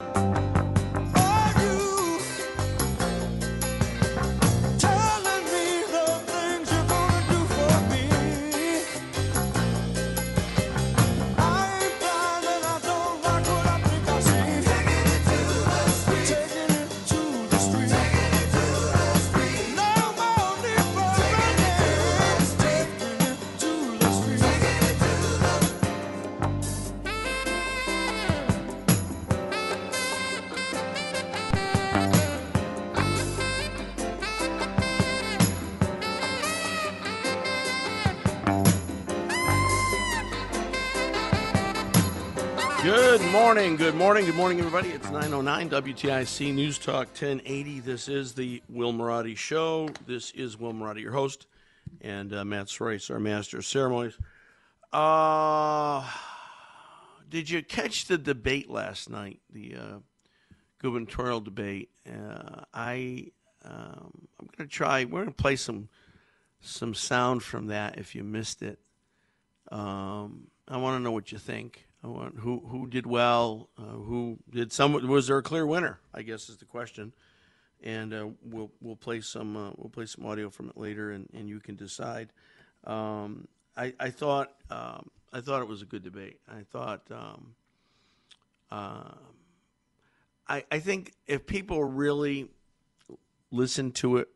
You morning. Good morning. Good morning, everybody. It's 909 WTIC News Talk 1080. This is the Will Marotti Show. This is Will Marotti, your host, and uh, Matt Royce, our master of ceremonies. Uh, did you catch the debate last night, the uh, gubernatorial debate? Uh, I, um, I'm going to try, we're going to play some, some sound from that if you missed it. Um, I want to know what you think who who did well, uh, who did some. Was there a clear winner? I guess is the question. And uh, we'll we'll play some uh, we'll play some audio from it later, and, and you can decide. Um, I I thought um, I thought it was a good debate. I thought um, uh, I I think if people really listened to it,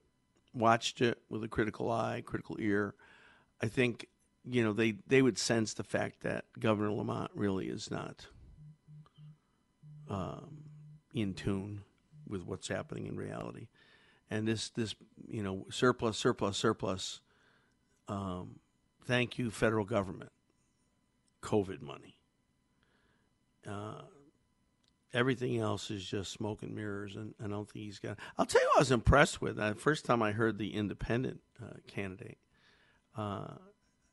watched it with a critical eye, critical ear, I think you know, they, they would sense the fact that Governor Lamont really is not um, in tune with what's happening in reality. And this, this you know, surplus, surplus, surplus, um, thank you, federal government, COVID money. Uh, everything else is just smoke and mirrors, and, I don't think he's got. I'll tell you, I was impressed with. the first time I heard the independent uh, candidate, uh,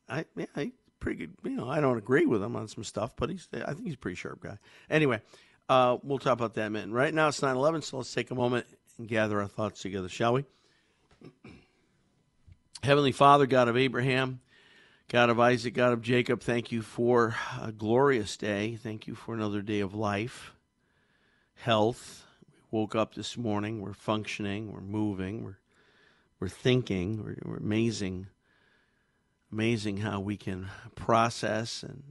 I yeah, he's pretty good. You know, I don't agree with him on some stuff, but he's I think he's a pretty sharp guy. Anyway, uh, we'll talk about that in a minute. Right now it's 9-11, so let's take a moment and gather our thoughts together, shall we? Heavenly Father, God of Abraham, God of Isaac, God of Jacob, thank you for a glorious day. Thank you for another day of life, health. We woke up this morning. We're functioning. We're moving. We're we're thinking. We're, we're amazing amazing how we can process and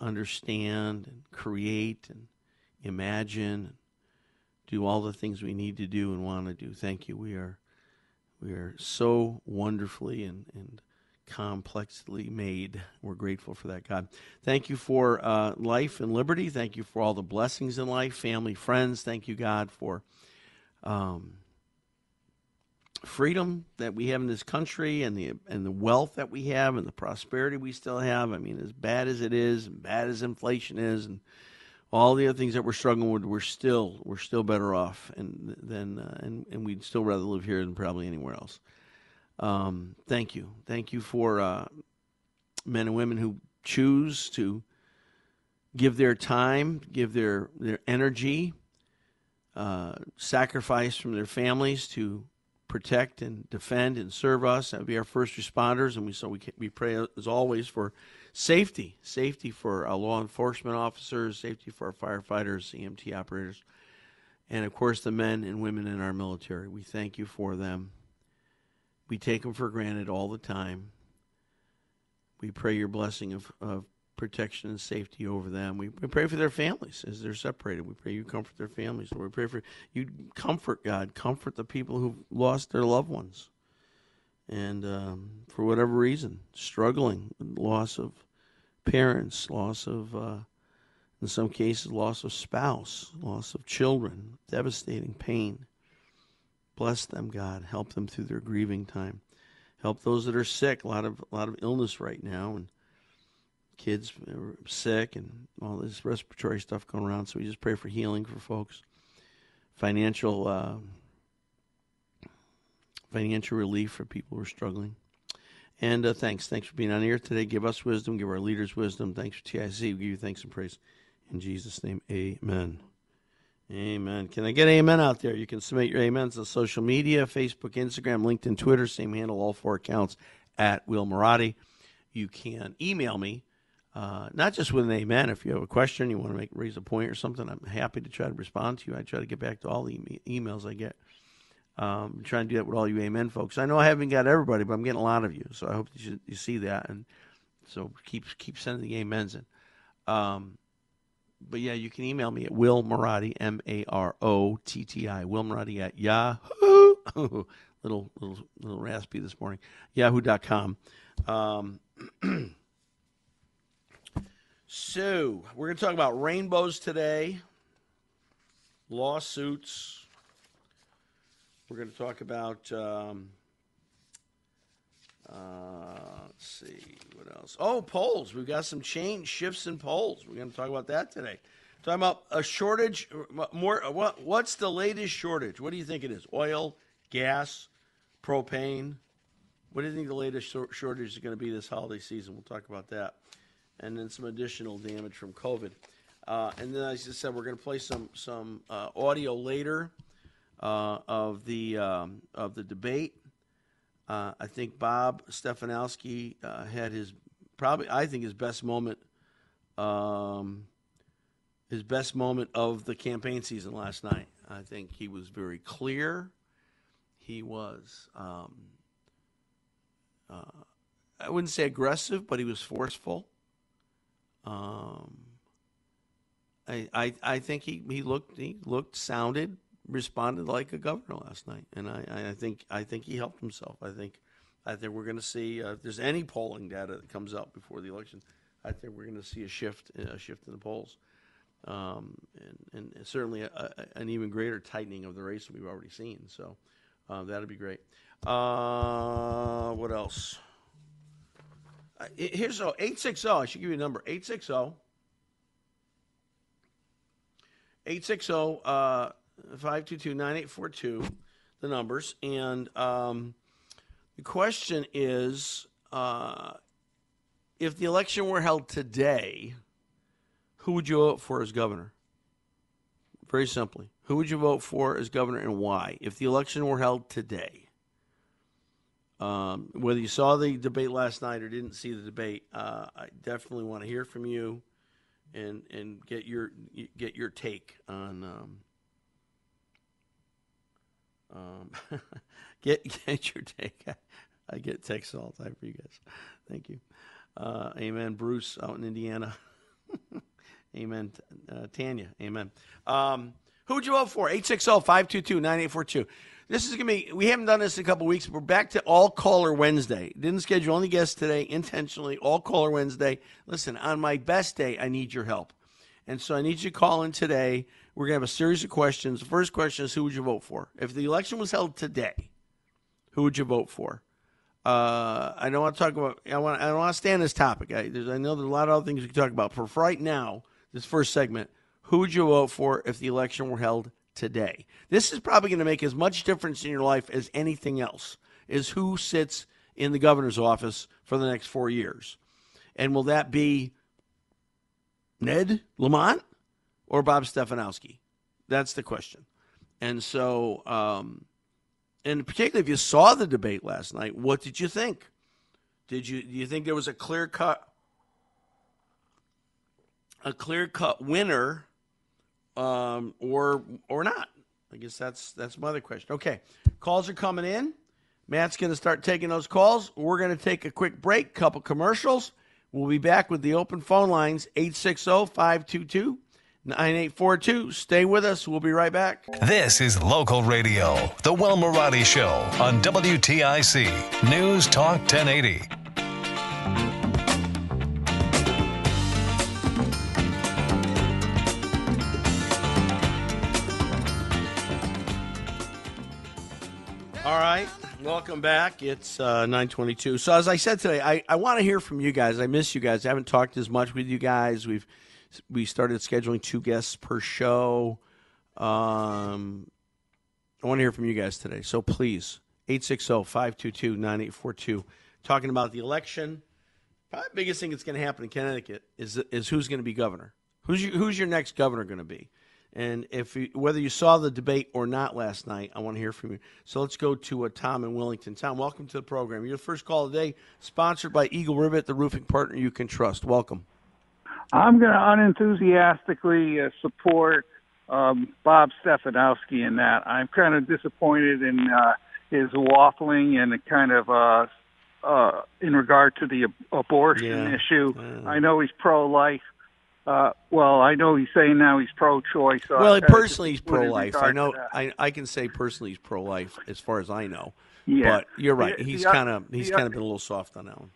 understand and create and imagine and do all the things we need to do and want to do. Thank you. We are we are so wonderfully and, and complexly made. We're grateful for that, God. Thank you for uh, life and liberty. Thank you for all the blessings in life, family, friends. Thank you, God, for um, freedom that we have in this country and the and the wealth that we have and the prosperity we still have. I mean, as bad as it is, and bad as inflation is, and all the other things that we're struggling with, we're still we're still better off, and than uh, and and we'd still rather live here than probably anywhere else. Um, thank you, thank you for uh, men and women who choose to give their time, give their their energy, uh, sacrifice from their families to protect and defend and serve us. That would be our first responders, and we so we we pray as always for safety, safety for our law enforcement officers, safety for our firefighters, EMT operators, and of course the men and women in our military. We thank you for them. We take them for granted all the time, we pray your blessing of, of protection and safety over them. We, we pray for their families as they're separated. We pray you comfort their families. Lord, we pray for you comfort God, comfort the people who've lost their loved ones, and um, for whatever reason, struggling, loss of parents, loss of, uh, in some cases, loss of spouse, loss of children, devastating pain. Bless them, God. Help them through their grieving time. Help those that are sick. A lot of a lot of illness right now, and kids sick, and all this respiratory stuff going around. So we just pray for healing for folks, financial uh, financial relief for people who are struggling. And uh, thanks. Thanks for being on here today. Give us wisdom. Give our leaders wisdom. Thanks for TIC. We give you thanks and praise. In Jesus' name, amen. Amen. Can I get amen out there? You can submit your amens on social media Facebook, Instagram, LinkedIn, Twitter, same handle, all four accounts at Will Marotti. You can email me, uh, not just with an amen. If you have a question, you want to make raise a point or something, I'm happy to try to respond to you. I try to get back to all the e- emails I get. Um, I'm trying to do that with all you amen folks. I know I haven't got everybody, but I'm getting a lot of you, so I hope you, you see that. And so keep keep sending the amens in. Um, but yeah, you can email me at Will Marotti, M A R O T T I, Will Marotti at Yahoo. little, little, little raspy this morning. Yahoo.com. Um, so we're going to talk about rainbows today, lawsuits. We're going to talk about. Um, uh, let's see what else. Oh, polls. We've got some change shifts in polls. We're going to talk about that today. Talking about a shortage. More. What? What's the latest shortage? What do you think it is? Oil, gas, propane. What do you think the latest shortage is going to be this holiday season? We'll talk about that, and then some additional damage from COVID. Uh, and then, as I said, we're going to play some some uh, audio later uh, of the um, of the debate uh, I think Bob Stefanowski uh, had his probably I think his best moment, um, his best moment of the campaign season last night. I think he was very clear. He was, um, uh, I wouldn't say aggressive, but he was forceful. Um, I, I, I think he, he looked he looked sounded responded like a governor last night, and I, I think I think he helped himself. I think I think we're going to see uh, if there's any polling data that comes out before the election. I think we're going to see a shift a shift in the polls, um, and, and certainly a, a, an even greater tightening of the race than we've already seen. So uh, that'd be great. Uh, what else? Here's oh, 860. I should give you a number 860 860 uh, 522 9842, the numbers. And um, the question is uh, if the election were held today, who would you vote for as governor? Very simply. Who would you vote for as governor and why? If the election were held today, um, whether you saw the debate last night or didn't see the debate, uh, I definitely want to hear from you and and get your get your take on um, um, get get your take. I get texts all the time for you guys. Thank you. Uh, amen. Bruce out in Indiana. amen. Uh, Tanya. Amen. Um, who would you vote for? 860-522-9842. This is going to be, we haven't done this in a couple weeks. We're back to all caller Wednesday. Didn't schedule any guests today intentionally. All caller Wednesday. Listen, on my best day, I need your help. And so I need you to call in today. We're going to have a series of questions. The first question is who would you vote for? If the election was held today, who would you vote for? Uh, I don't want to talk about. I want. I don't want to stay on this topic. I, I know there's a lot of other things we can talk about. For right now, this first segment, who would you vote for if the election were held today? This is probably going to make as much difference in your life as anything else. Is who sits in the governor's office for the next four years, and will that be Ned Lamont or Bob Stefanowski? That's the question. And so, um, and particularly if you saw the debate last night, what did you think? Did you do you think there was a clear cut a clear cut winner um, or or not? I guess that's that's my other question. Okay, calls are coming in. Matt's going to start taking those calls. We're going to take a quick break, couple commercials. We'll be back with the open phone lines 860 522 9842. Stay with us. We'll be right back. This is local radio, The Will Marotti Show on WTIC News Talk 1080. All right. Welcome back. It's uh, 922. So, as I said today, I, I want to hear from you guys. I miss you guys. I haven't talked as much with you guys. We've we started scheduling two guests per show. Um, I want to hear from you guys today. So please, 860-522-9842. Talking about the election. Probably the biggest thing that's going to happen in Connecticut is is who's going to be governor. Who's your, who's your next governor going to be? And if you, whether you saw the debate or not last night, I want to hear from you. So let's go to uh, Tom in Wellington. Tom, welcome to the program. You're the first call today, sponsored by Eagle Rivet, the roofing partner you can trust. Welcome. I'm going to unenthusiastically uh, support um, Bob Stefanowski in that. I'm kind of disappointed in uh, his waffling and kind of uh, uh, in regard to the ab- abortion Yeah. issue. Yeah. I know he's pro-life. Uh, well, I know he's saying now he's pro-choice. Well, personally, he's pro-life. I know. I, I can say personally he's pro-life as far as I know. Yeah. But you're right. The- He's kind of he's kind of been a little soft on that one.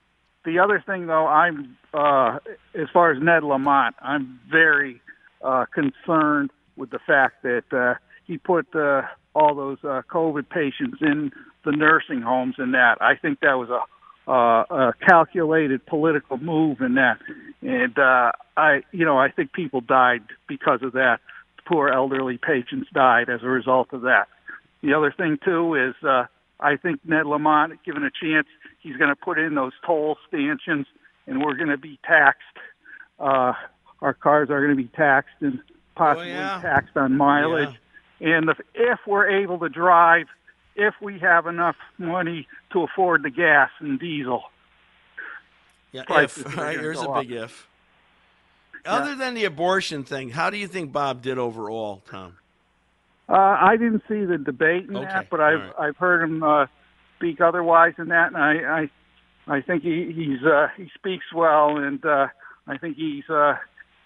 the other thing, though, I'm uh, as far as Ned Lamont, I'm very uh, concerned with the fact that uh, he put uh, all those uh, COVID patients in the nursing homes and that. I think that was a, uh, a calculated political move in that, and uh, I, you know, I think people died because of that. Poor elderly patients died as a result of that. The other thing too is uh, I think Ned Lamont, given a chance, he's going to put in those toll stanchions, and we're going to be taxed. Uh, our cars are going to be taxed and possibly yeah. taxed on mileage. And if, if we're able to drive, if we have enough money to afford the gas and diesel, Yeah, prices if right, there's a big if. Other than the abortion thing, how do you think Bob did overall, Tom? Uh, I didn't see the debate in Okay, that, but I've right. I've heard him uh, speak otherwise in that, and I I, I think he he's uh, he speaks well, and uh, I think he's uh,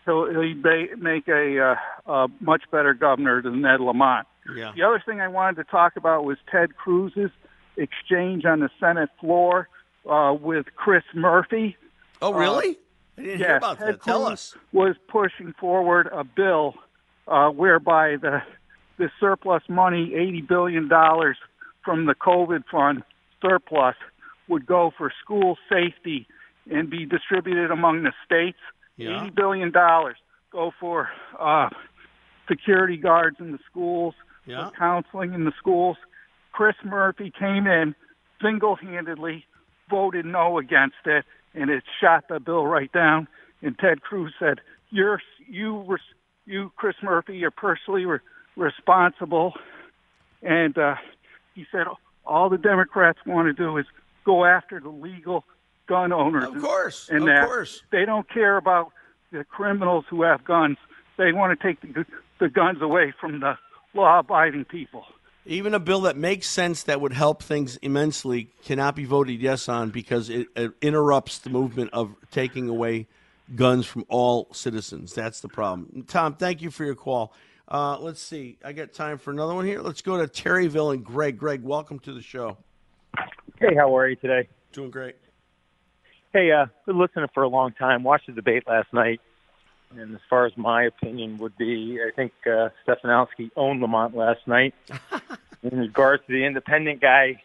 he'll he'll make a, uh, a much better governor than Ned Lamont. Yeah. The other thing I wanted to talk about was Ted Cruz's exchange on the Senate floor uh, with Chris Murphy. Oh, really? I didn't hear about Ted that. Tell Cruz us. was pushing forward a bill uh, whereby the the surplus money, eighty billion dollars from the COVID fund surplus, would go for school safety and be distributed among the states. Yeah. Eighty billion dollars go for uh, security guards in the schools, Yeah. for counseling in the schools. Chris Murphy came in single-handedly, voted no against it, and it shot the bill right down. And Ted Cruz said, "You're you, res- you, Chris Murphy, you're personally re- responsible." And uh, he said, "All the Democrats want to do is go after the legal gun owners." Of course. and of that course. they don't care about the criminals who have guns. They want to take the, the guns away from the law-abiding people. Even a bill that makes sense that would help things immensely cannot be voted yes on because it, it interrupts the movement of taking away guns from all citizens. That's the problem. Tom, thank you for your call. Uh, let's see. I got time for another one here. Let's go to Terryville and Greg. Greg, welcome to the show. Hey, how are you today? Doing great. Hey, uh, been listening for a long time. Watched the debate last night, and as far as my opinion would be, I think uh, Stefanowski owned Lamont last night. in regards to the independent guy,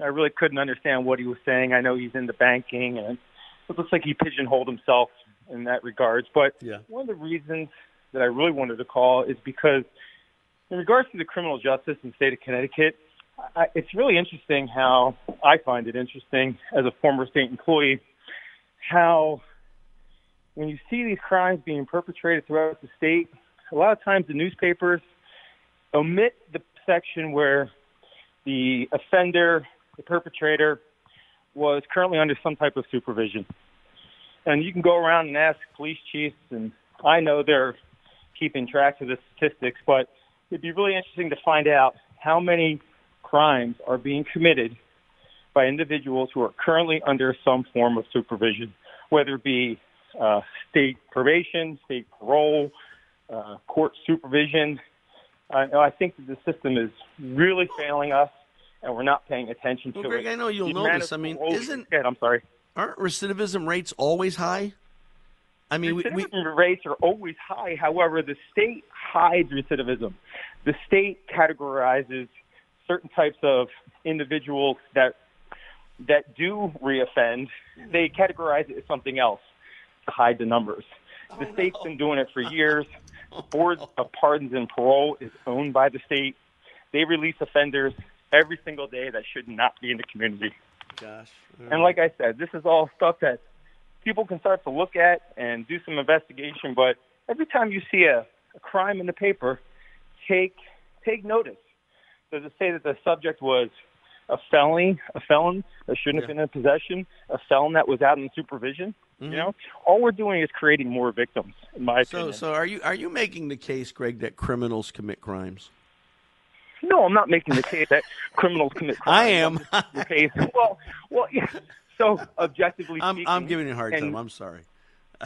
I really couldn't understand what he was saying. I know he's into banking, and it looks like he pigeonholed himself in that regards. But Yeah. one of the reasons that I really wanted to call is because, in regards to the criminal justice in the state of Connecticut, I, it's really interesting how I find it interesting as a former state employee how when you see these crimes being perpetrated throughout the state, a lot of times the newspapers omit the section where the offender, the perpetrator, was currently under some type of supervision. And you can go around and ask police chiefs, and I know they're keeping track of the statistics, but it'd be really interesting to find out how many crimes are being committed by individuals who are currently under some form of supervision, whether it be uh, state probation, state parole, uh, court supervision. Uh, I think that the system is really failing us, and we're not paying attention well, to Greg, it. I know you'll know this. I mean, isn't Go I'm sorry. aren't recidivism rates always high? I mean, we, we Recidivism rates are always high. However, the state hides recidivism. The state categorizes certain types of individuals that that do reoffend. They categorize it as something else to hide the numbers. The state's been doing it for years. The Board of Pardons and Parole is owned by the state. They release offenders every single day that should not be in the community. gosh, And like I said, this is all stuff that people can start to look at and do some investigation. But every time you see a, a crime in the paper, take take notice. Does it say that the subject was a felony, a felon that shouldn't have been in possession, a felon that was out in supervision? You mm-hmm. know, all we're doing is creating more victims, in my so opinion. so are you are you making the case, Greg, that criminals commit crimes? No, I'm not making the case that criminals commit crimes. I am. The case. Well, well, yeah. So objectively I'm speaking, I'm giving you a hard and- time. I'm sorry.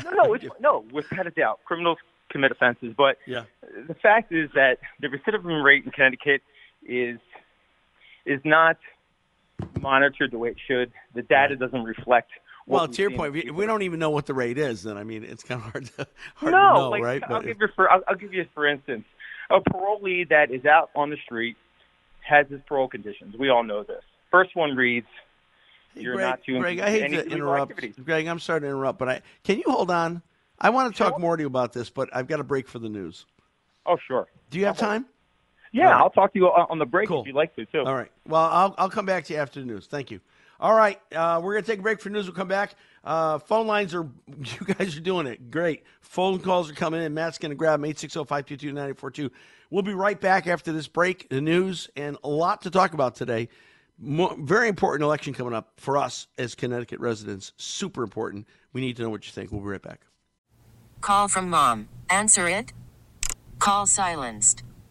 No, no, it's, no, without a doubt, criminals commit offenses. But Yeah. the fact is that the recidivism rate in Connecticut is is not monitored the way it should. The data doesn't reflect. Well, to your point, we, we don't even know what the rate is. Then I mean, it's kind of hard to hard no, to know, like right? I'll But- give you for I'll, I'll give you for instance, a parolee that is out on the street has his parole conditions. We all know this. First one reads, you're Greg, not to Greg, I hate to interrupt. Activities. Greg, I'm sorry to interrupt, but I can you hold on? I want to talk Sure. more to you about this, but I've got a break for the news. oh sure, Do you have time? Yeah, All right. I'll talk to you on on the break Cool. if you'd like to too. All right. Well, I'll I'll come back to you after the news. Thank you. All right, uh, we're gonna take a break for news. We'll come back. Uh, phone lines are you guys are doing it great. Phone calls are coming in. Matt's gonna grab them 860-522-9842. We'll be right back after this break. The news and a lot to talk about today. Mo very important election coming up for us as Connecticut residents. Super important. We need to know what you think. We'll be right back. Call from mom. Answer it. Call silenced.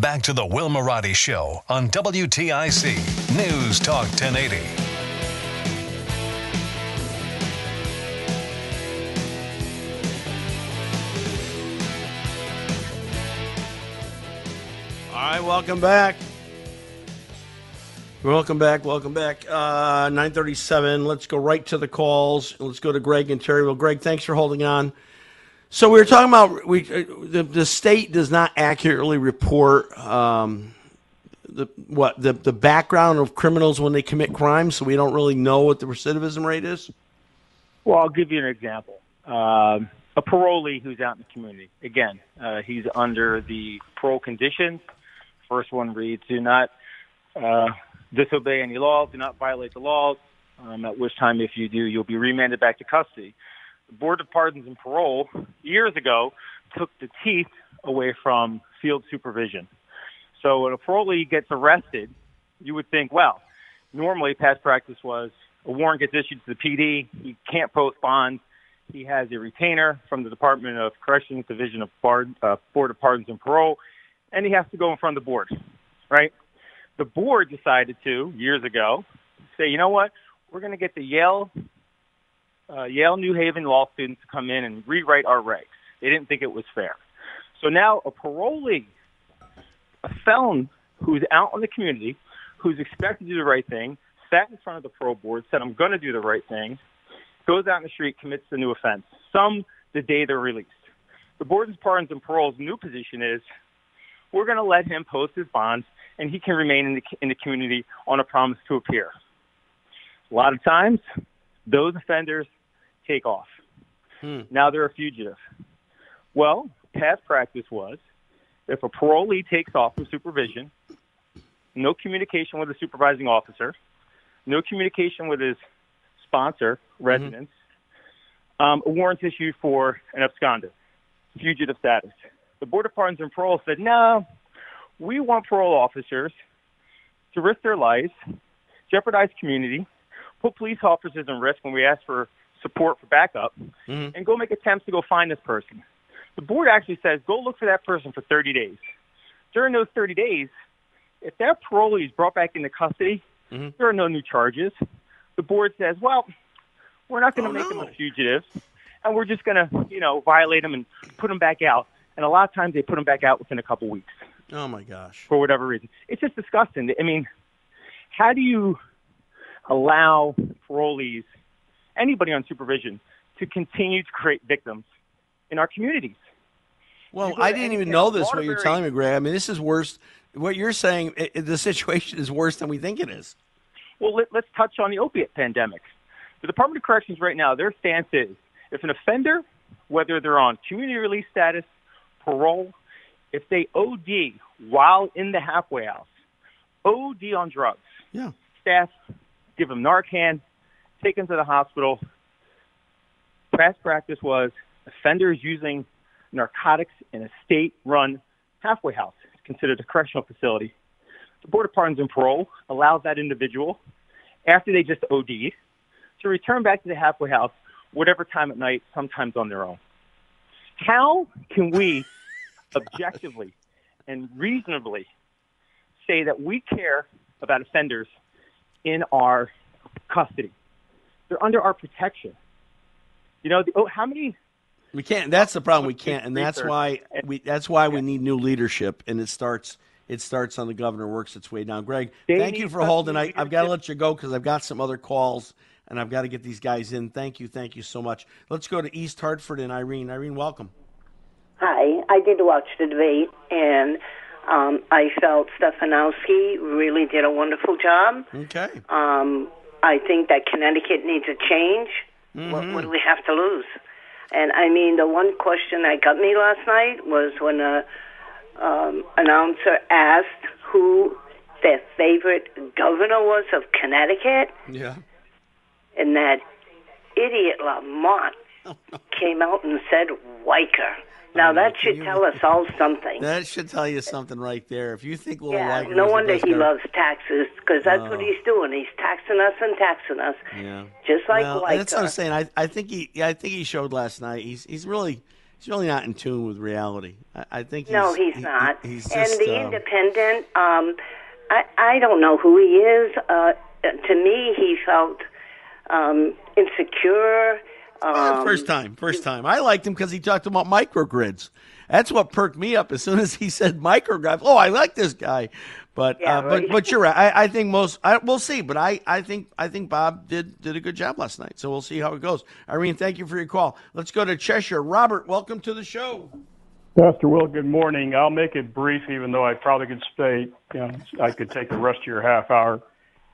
Back to the Will Marotti Show on WTIC News Talk 1080. All right, welcome back. Welcome back. Welcome back. Uh, 937. Let's go right to the calls. Let's go to Greg and Terry. Well, Greg, thanks for holding on. So we were talking about we uh, the, the state does not accurately report um, the what the, the background of criminals when they commit crimes, so we don't really know what the recidivism rate is. Well, I'll give you an example. Um, a parolee who's out in the community. Again, uh, he's under the parole conditions. First one reads, do not uh, disobey any laws, do not violate the laws, um, at which time, if you do, you'll be remanded back to custody. Board of Pardons and Parole, years ago, took the teeth away from field supervision. So when a parolee gets arrested, you would think, well, normally past practice was a warrant gets issued to the PD, he can't post bond, he has a retainer from the Department of Corrections Division of Bard, uh, Board of Pardons and Parole, and he has to go in front of the board, right? The board decided to years ago say, you know what, we're going to get the Yale uh, Yale New Haven law students to come in and rewrite our regs. They didn't think it was fair. So now a parolee, a felon who's out in the community, who's expected to do the right thing, sat in front of the parole board, said, I'm going to do the right thing, goes out in the street, commits the new offense. Some the day they're released. The board's pardons and parole's new position is we're going to let him post his bonds and he can remain in the, in the community on a promise to appear. A lot of times, those offenders take off. Hmm. Now they're a fugitive. Well, past practice was if a parolee takes off from supervision, no communication with the supervising officer, no communication with his sponsor, residence, um, a warrant issued for an absconder, fugitive status. The Board of Pardons and Parole said, no, we want parole officers to risk their lives, jeopardize community, put police officers in risk when we ask for support for backup, Mhm. and go make attempts to go find this person. The board actually says go look for that person for 30 days. During those 30 days, if that parolee is brought back into custody, Mhm. there are no new charges. The board says, well, we're not going to Oh, make no. them a fugitive, and we're just going to, you know, violate them and put them back out. And a lot of times they put them back out within a couple weeks Oh my gosh. for whatever reason. It's just disgusting. I mean, how do you allow parolees, anybody on supervision, to continue to create victims in our communities? Well, I didn't even know this. What you're telling me, Greg. I mean, this is worse. What you're saying, i i- the situation is worse than we think it is. Well, let, let's touch on the opiate pandemic. The Department of Corrections right now, their stance is if an offender, whether they're on community release status, parole, if they OD while in the halfway house, OD on drugs, Yeah. staff give them Narcan, take them to the hospital. Past practice was offenders using narcotics in a state-run halfway house, considered a correctional facility. The Board of Pardons and Parole allows that individual, after they just OD, to return back to the halfway house whatever time at night, sometimes on their own. How can we objectively and reasonably say that we care about offenders in our custody? They're under our protection. You know, the, oh, how many We can't. That's the problem. We can't, and that's why we. That's why we need new leadership, and it starts. It starts on the governor, works its way down. Greg, They thank you for holding. I, I've got to let you go because I've got some other calls, and I've got to get these guys in. Thank you, thank you so much. Let's go to East Hartford and Irene. Irene, welcome. Hi, I did watch the debate, and um, I felt Stefanowski really did a wonderful job. Okay. Um, I think that Connecticut needs a change. What, what do we have to lose? And I mean, the one question that got me last night was when a um, announcer asked who their favorite governor was of Connecticut, Yeah. and that idiot Lamont came out and said Weicker. Now that should you- tell us all something. That should tell you something right there. If you think Little yeah, no wonder he guy- loves taxes because that's what Oh. he's doing. He's taxing us and taxing us, Yeah. just like well, that's what I'm saying. I, I think he yeah, I think he showed last night. He's he's really he's really not in tune with reality. I, I think he's, no, he's he- not. he's and the um, independent, um, I I don't know who he is. Uh, to me, he felt um, insecure. Well, Um, first time, first time. I liked him because he talked about microgrids. That's what perked me up as soon as he said microgrids. Oh, I like this guy. But Yeah, uh, but right. but you're right. I, I think most. I, we'll see. But I, I think I think Bob did did a good job last night. So we'll see how it goes. Irene, thank you for your call. Let's go to Cheshire. Robert, welcome to the show. Pastor Will, good morning. I'll make it brief, even though I probably could stay. You know, I could take the rest of your half hour.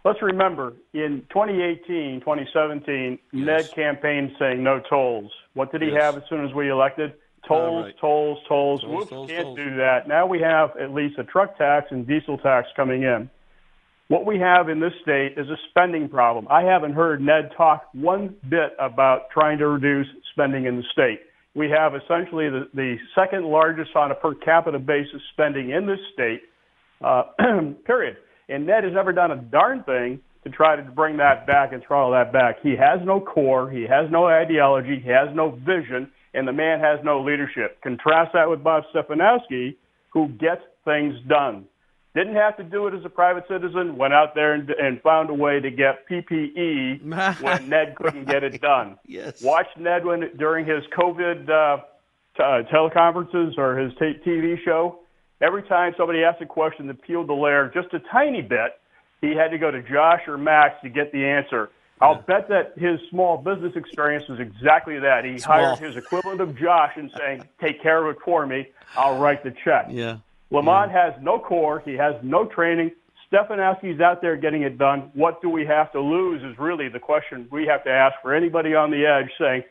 Let's remember, in 2018, 2017, Ned campaigned saying no tolls. What did he Yes. have as soon as we elected? Tolls, right. tolls, tolls. Tolls, Whoops, tolls, can't tolls. do that. Now we have at least a truck tax and diesel tax coming in. What we have in this state is a spending problem. I haven't heard Ned talk one bit about trying to reduce spending in the state. We have essentially the, the second largest on a per capita basis spending in this state, uh, period. And Ned has never done a darn thing to try to bring that back and throttle that back. He has no core, he has no ideology, he has no vision, and the man has no leadership. Contrast that with Bob Stefanowski, who gets things done. Didn't have to do it as a private citizen. Went out there and, and found a way to get PPE when Ned couldn't get it done. Yes. Watched Ned when during his COVID uh, t- uh, teleconferences or his t- TV show. Every time somebody asked a question that peeled the layer just a tiny bit, he had to go to Josh or Max to get the answer. I'll bet that his small business experience is exactly that. He Small. hired his equivalent of Josh and saying, "Take care of it for me. I'll write the check." Yeah. Lamont has no core. He has no training. Stefanowski's out there getting it done. What do we have to lose is really the question we have to ask for anybody on the edge saying,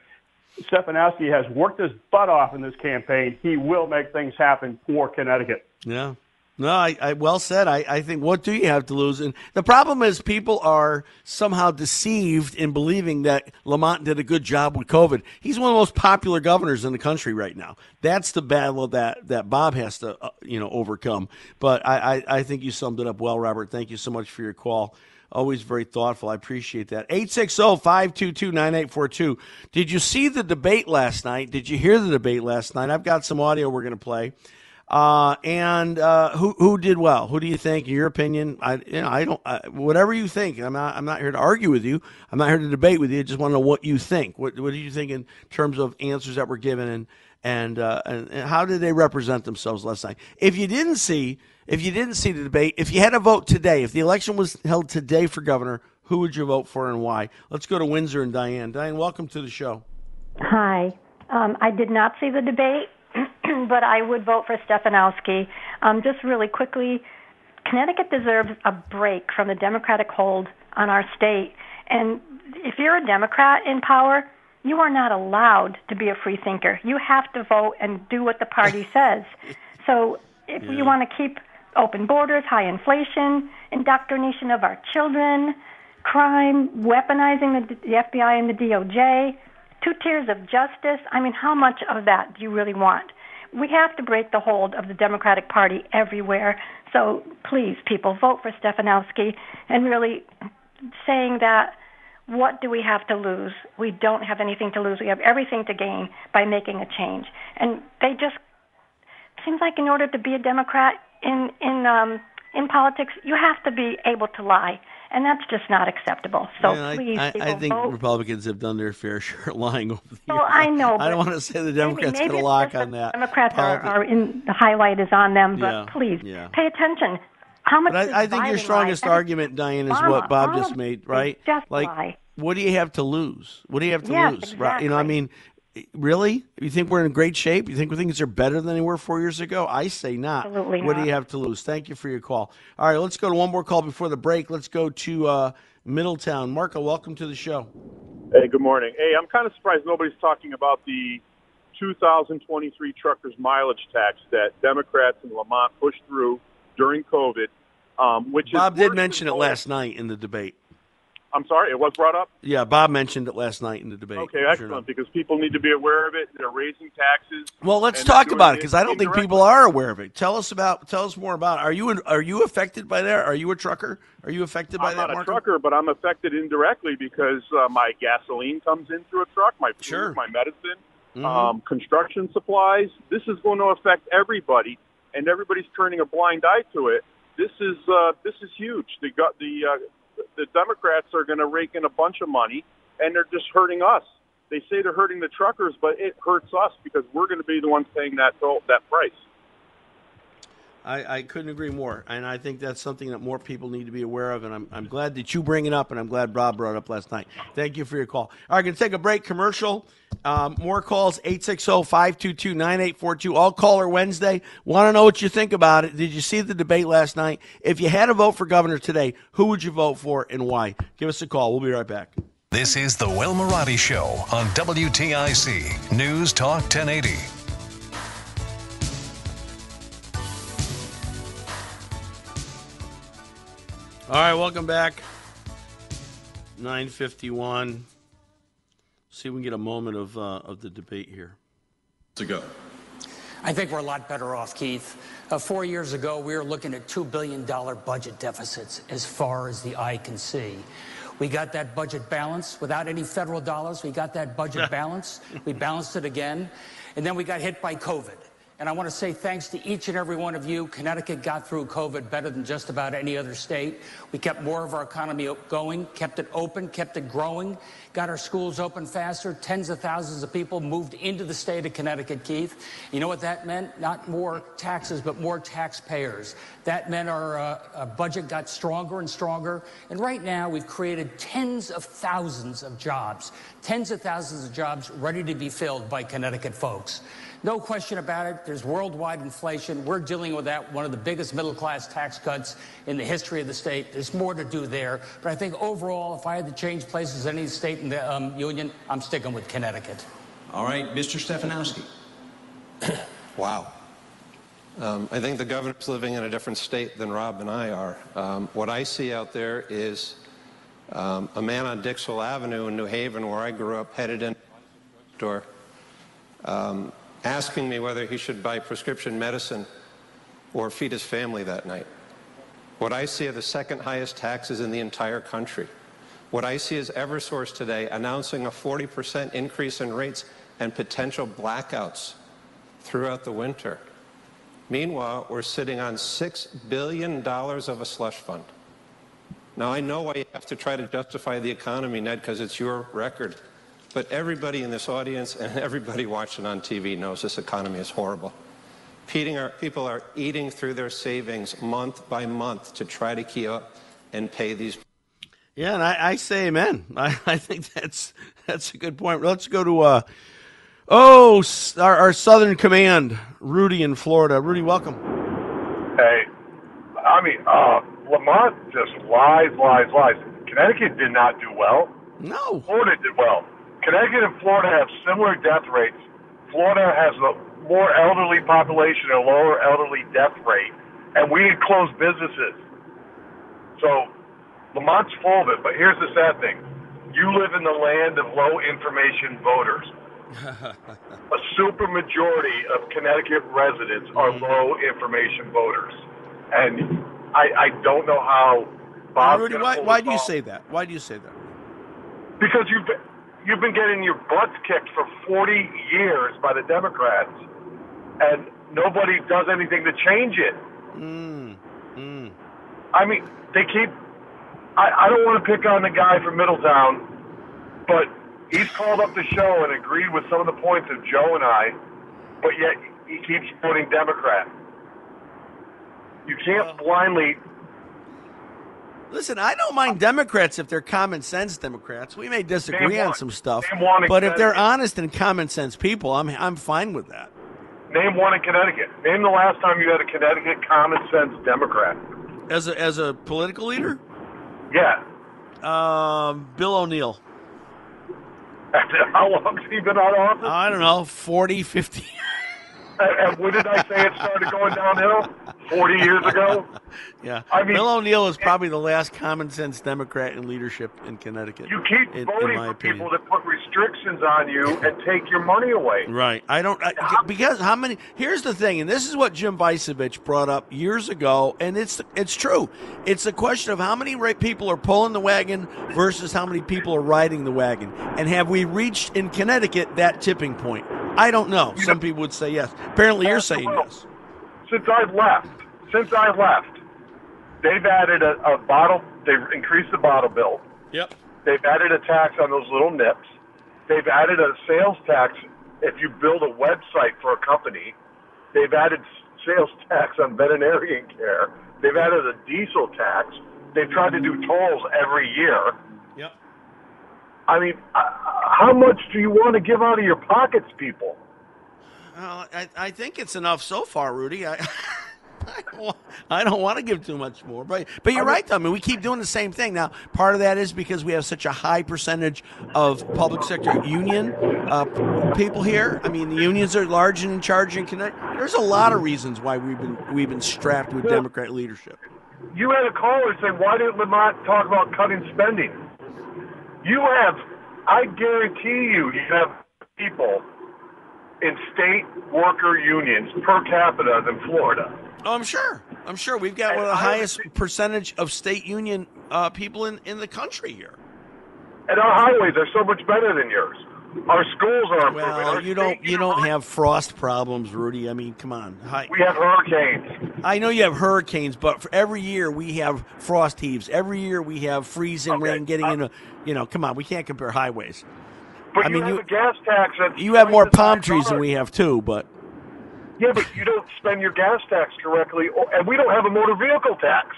Stefanowski has worked his butt off in this campaign. He will make things happen for Connecticut. Yeah. No, I, I well said. I, I think what do you have to lose? And the problem is people are somehow deceived in believing that Lamont did a good job with COVID. He's one of the most popular governors in the country right now. That's the battle that that Bob has to uh, you know overcome. But I, I, I think you summed it up well, Robert. Thank you so much for your call. Always very thoughtful. I appreciate that. oh, 860 522 9842. Did you see the debate last night? Did you hear the debate last night? I've got some audio we're going to play. Uh, and uh, who who did well? Who do you think, in your opinion? I you know I don't uh, whatever you think. I'm not I'm not here to argue with you. I'm not here to debate with you. I just want to know what you think. What what do you think in terms of answers that were given and and uh, and, and how did they represent themselves last night? If you didn't see if you didn't see the debate, if you had a vote today, if the election was held today for governor, who would you vote for and why? Let's go to Windsor and Diane. Diane, welcome to the show. Hi. Um, I did not see the debate, but I would vote for Stefanowski. Um, just really quickly, Connecticut deserves a break from the Democratic hold on our state. And if you're a Democrat in power, you are not allowed to be a free thinker. You have to vote and do what the party says. So if Yeah. you want to keep open borders, high inflation, indoctrination of our children, crime, weaponizing the, the FBI and the DOJ, two tiers of justice. I mean, how much of that do you really want? We have to break the hold of the Democratic Party everywhere. So please, people, vote for Stefanowski and really saying that what do we have to lose? We don't have anything to lose. We have everything to gain by making a change. And they just seems like in order to be a Democrat in in um, in politics, you have to be able to lie, and that's just not acceptable. So Yeah, please, I, people, I think vote. Republicans have done their fair share of lying over the years. Well. I know, I don't want to say the Democrats maybe got a lock on that. Democrats are, are in the highlight is on them, but Yeah, please yeah. pay attention. How much? But I, I think your strongest lie? Argument, Diane, is Obama. what Bob All just made, right? just like, lie. what do you have to lose? What do you have to Yes, lose? Right? You know, I mean, really? You think we're in great shape? You think things are better than they were four years ago? I say not. Absolutely What do you have to lose? Thank you for your call. All right, let's go to one more call before the break. Let's go to uh, Middletown. Marco, welcome to the show. Hey, good morning. Hey, I'm kind of surprised nobody's talking about the 2023 truckers mileage tax that Democrats in Lamont pushed through during COVID, um, which Bob did mention it last night in the debate. I'm sorry, it was brought up. Yeah, Bob mentioned it last night in the debate. Okay, Sure excellent. enough. because people need to be aware of it. They're raising taxes. Well, let's talk about it because I don't think people are aware of it. Tell us about. Tell us more about. It. Are you are you affected by that? Are you a trucker? Are you affected by that? I'm that, not a trucker, but I'm affected indirectly because uh, my gasoline comes in through a truck, my food, Sure. my medicine, Mhm. um, construction supplies. This is going to affect everybody, and everybody's turning a blind eye to it. This is uh, this is huge. The the uh, the Democrats are going to rake in a bunch of money, and they're just hurting us. They say they're hurting the truckers, but it hurts us because we're going to be the ones paying that that price. I, I couldn't agree more, and I think that's something that more people need to be aware of. And I'm, I'm glad that you bring it up, and I'm glad Rob brought it up last night. Thank you for your call. All right, going to take a break. Commercial. Um, more calls 860-522-9842. All caller Wednesday. Want to know what you think about it? Did you see the debate last night? If you had to vote for governor today, who would you vote for and why? Give us a call. We'll be right back. This is the Will Marotti Show on WTIC News Talk 1080. All right, welcome back. 951. See if we can get a moment of uh, of the debate here. To go. I think we're a lot better off, Keith. Uh, four years ago, we were looking at $2 billion budget deficits as far as the eye can see. We got that budget balance without any federal dollars. We got that budget balance. We balanced it again. And then we got hit by COVID. And I want to say thanks to each and every one of you. Connecticut got through COVID better than just about any other state. We kept more of our economy going, kept it open, kept it growing, got our schools open faster. Tens of thousands of people moved into the state of Connecticut, Keith. You know what that meant? Not more taxes, but more taxpayers. That meant our uh, budget got stronger and stronger. And right now, we've created tens of thousands of jobs, tens of thousands of jobs ready to be filled by Connecticut folks. No question about it. There's worldwide inflation. We're dealing with that, one of the biggest middle class tax cuts in the history of the state. There's more to do there. But I think overall, if I had to change places in any state in the um, union, I'm sticking with Connecticut. All right, Mr. Stefanowski. wow. Um, I think the governor's living in a different state than Rob and I are. Um, what I see out there is um, a man on Dixwell Avenue in New Haven, where I grew up, headed in store. Asking me whether he should buy prescription medicine or feed his family that night. What I see are the second highest taxes in the entire country. What I see is Eversource today announcing a 40% increase in rates and potential blackouts throughout the winter. Meanwhile, we're sitting on $6 billion of a slush fund. Now, I know why you have to try to justify the economy, Ned, because it's your record. But everybody in this audience and everybody watching on TV knows this economy is horrible. people are eating through their savings month by month to try to keep up and pay these. Yeah, and I, I say amen. I, I, think that's that's a good point. Let's go to uh, oh our, our Southern Command, Rudy in Florida. Rudy, welcome. Hey, I mean, uh, Lamont just lies, lies, lies. Connecticut did not do well. No. Florida did well. Connecticut and Florida have similar death rates. Florida has a more elderly population, and a lower elderly death rate, and we need closed businesses. So Lamont's full of it, but here's the sad thing. You live in the land of low information voters. a super majority of Connecticut residents are mm-hmm. low information voters. And I, I don't know how Bob. Rudy, why, why do you say that? Why do you say that? Because you've you've been getting your butts kicked for 40 years by the Democrats, and nobody does anything to change it. Mm. Mm. I mean, they keep. I, I don't want to pick on the guy from Middletown, but he's called up the show and agreed with some of the points of Joe and I, but yet he keeps voting Democrat. You can't blindly Listen, I don't mind Democrats if they're common sense Democrats. We may disagree on some stuff, but if they're honest and common sense people, I'm I'm fine with that. Name one in Connecticut. Name the last time you had a Connecticut common sense Democrat. As a as a political leader? Yeah. Um, Bill O'Neill. How long has he been out of office? I don't know, 40, 50 and, and when did I say it started going downhill? Forty years ago. Yeah, I mean, Bill O'Neill is probably the last common sense Democrat in leadership in Connecticut. You keep in, voting in for opinion. people that put restrictions on you and take your money away. Right. I don't I, because how many? Here's the thing, and this is what Jim Vicevich brought up years ago, and it's it's true. It's a question of how many people are pulling the wagon versus how many people are riding the wagon, and have we reached in Connecticut that tipping point? I don't know. Some people would say yes. Apparently, you're saying yes. Since I've left, since I've left, they've added a, a bottle. They've increased the bottle bill. Yep. They've added a tax on those little nips. They've added a sales tax if you build a website for a company. They've added sales tax on veterinarian care. They've added a diesel tax. They've tried to do tolls every year. Yep. I mean, uh, how much do you want to give out of your pockets, people? Well, I, I think it's enough so far, Rudy. I, I, don't, I don't want to give too much more, but but you're right. Though. I mean, we keep doing the same thing now. Part of that is because we have such a high percentage of public sector union uh, people here. I mean, the unions are large and in charge and connect. There's a lot of reasons why we've been we've been strapped with Democrat leadership. You had a caller say, "Why didn't Lamont talk about cutting spending?" You have, I guarantee you, you have people in state worker unions per capita than Florida. Oh, I'm sure. I'm sure we've got one of the highest percentage of state union uh, people in, in the country here. And our highways are so much better than yours. Our schools are improving. Well, Our you don't you don't have frost problems, Rudy. I mean, come on. Hi. We have hurricanes. I know you have hurricanes, but for every year we have frost heaves. Every year we have freezing rain getting into. You know, come on. We can't compare highways. But I you mean, have you a gas tax. You have more palm trees than we have too, but Yeah, but you don't spend your gas tax correctly, or, and we don't have a motor vehicle tax.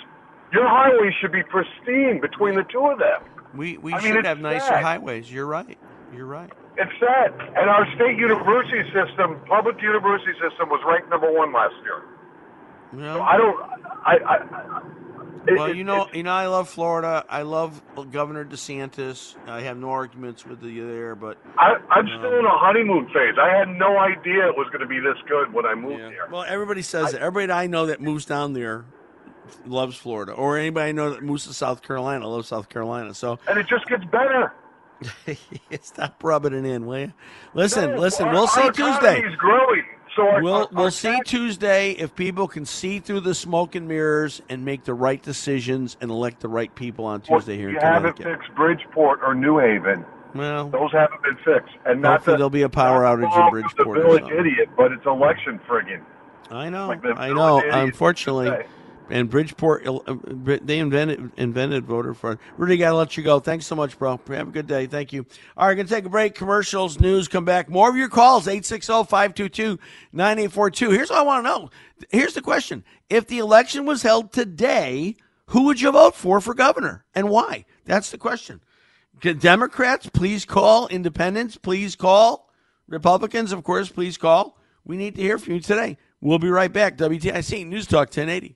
Your highways should be pristine between the two of them. we we I should it's have nicer sad. highways. You're right. You're right. It's sad. And our state university system, public university system, was ranked number one last year. Well, I don't. I. I it- well, it- you know, you know, I love Florida. I love Governor DeSantis. I have no arguments with you there, but I, I'm still um, in a honeymoon phase. I had no idea it was going to be this good when I moved here. Well, everybody says that. Everybody I know that moves down there loves Florida, or anybody I know that moves to South Carolina loves South Carolina. So And it just gets better. stop rubbing it in, will you? Listen, No, listen. our- We'll see Tuesday. growing. So our, We'll our- we'll see Tuesday if people can see through the smoke and mirrors and make the right decisions and elect the right people on Well, Tuesday here in you haven't Connecticut. fixed Bridgeport or New Haven. Well, Those haven't been fixed. And not that- there'll be a power outage in Bridgeport. The village idiot, but it's election friggin'. I know. Like I know. Unfortunately, today. And Bridgeport, uh, they invented invented voter fraud. Rudy, gotta let you go. Thanks so much, bro. Have a good day. Thank you. All right, gonna take a break. Commercials, news, come back. More of your calls. 860-522-9842. Here's what I want to know. Here's the question: If the election was held today, who would you vote for for governor, and why? That's the question. Democrats, please call. Independents, please call. Republicans, of course, please call. We need to hear from you today. We'll be right back. WTIC News Talk 1080.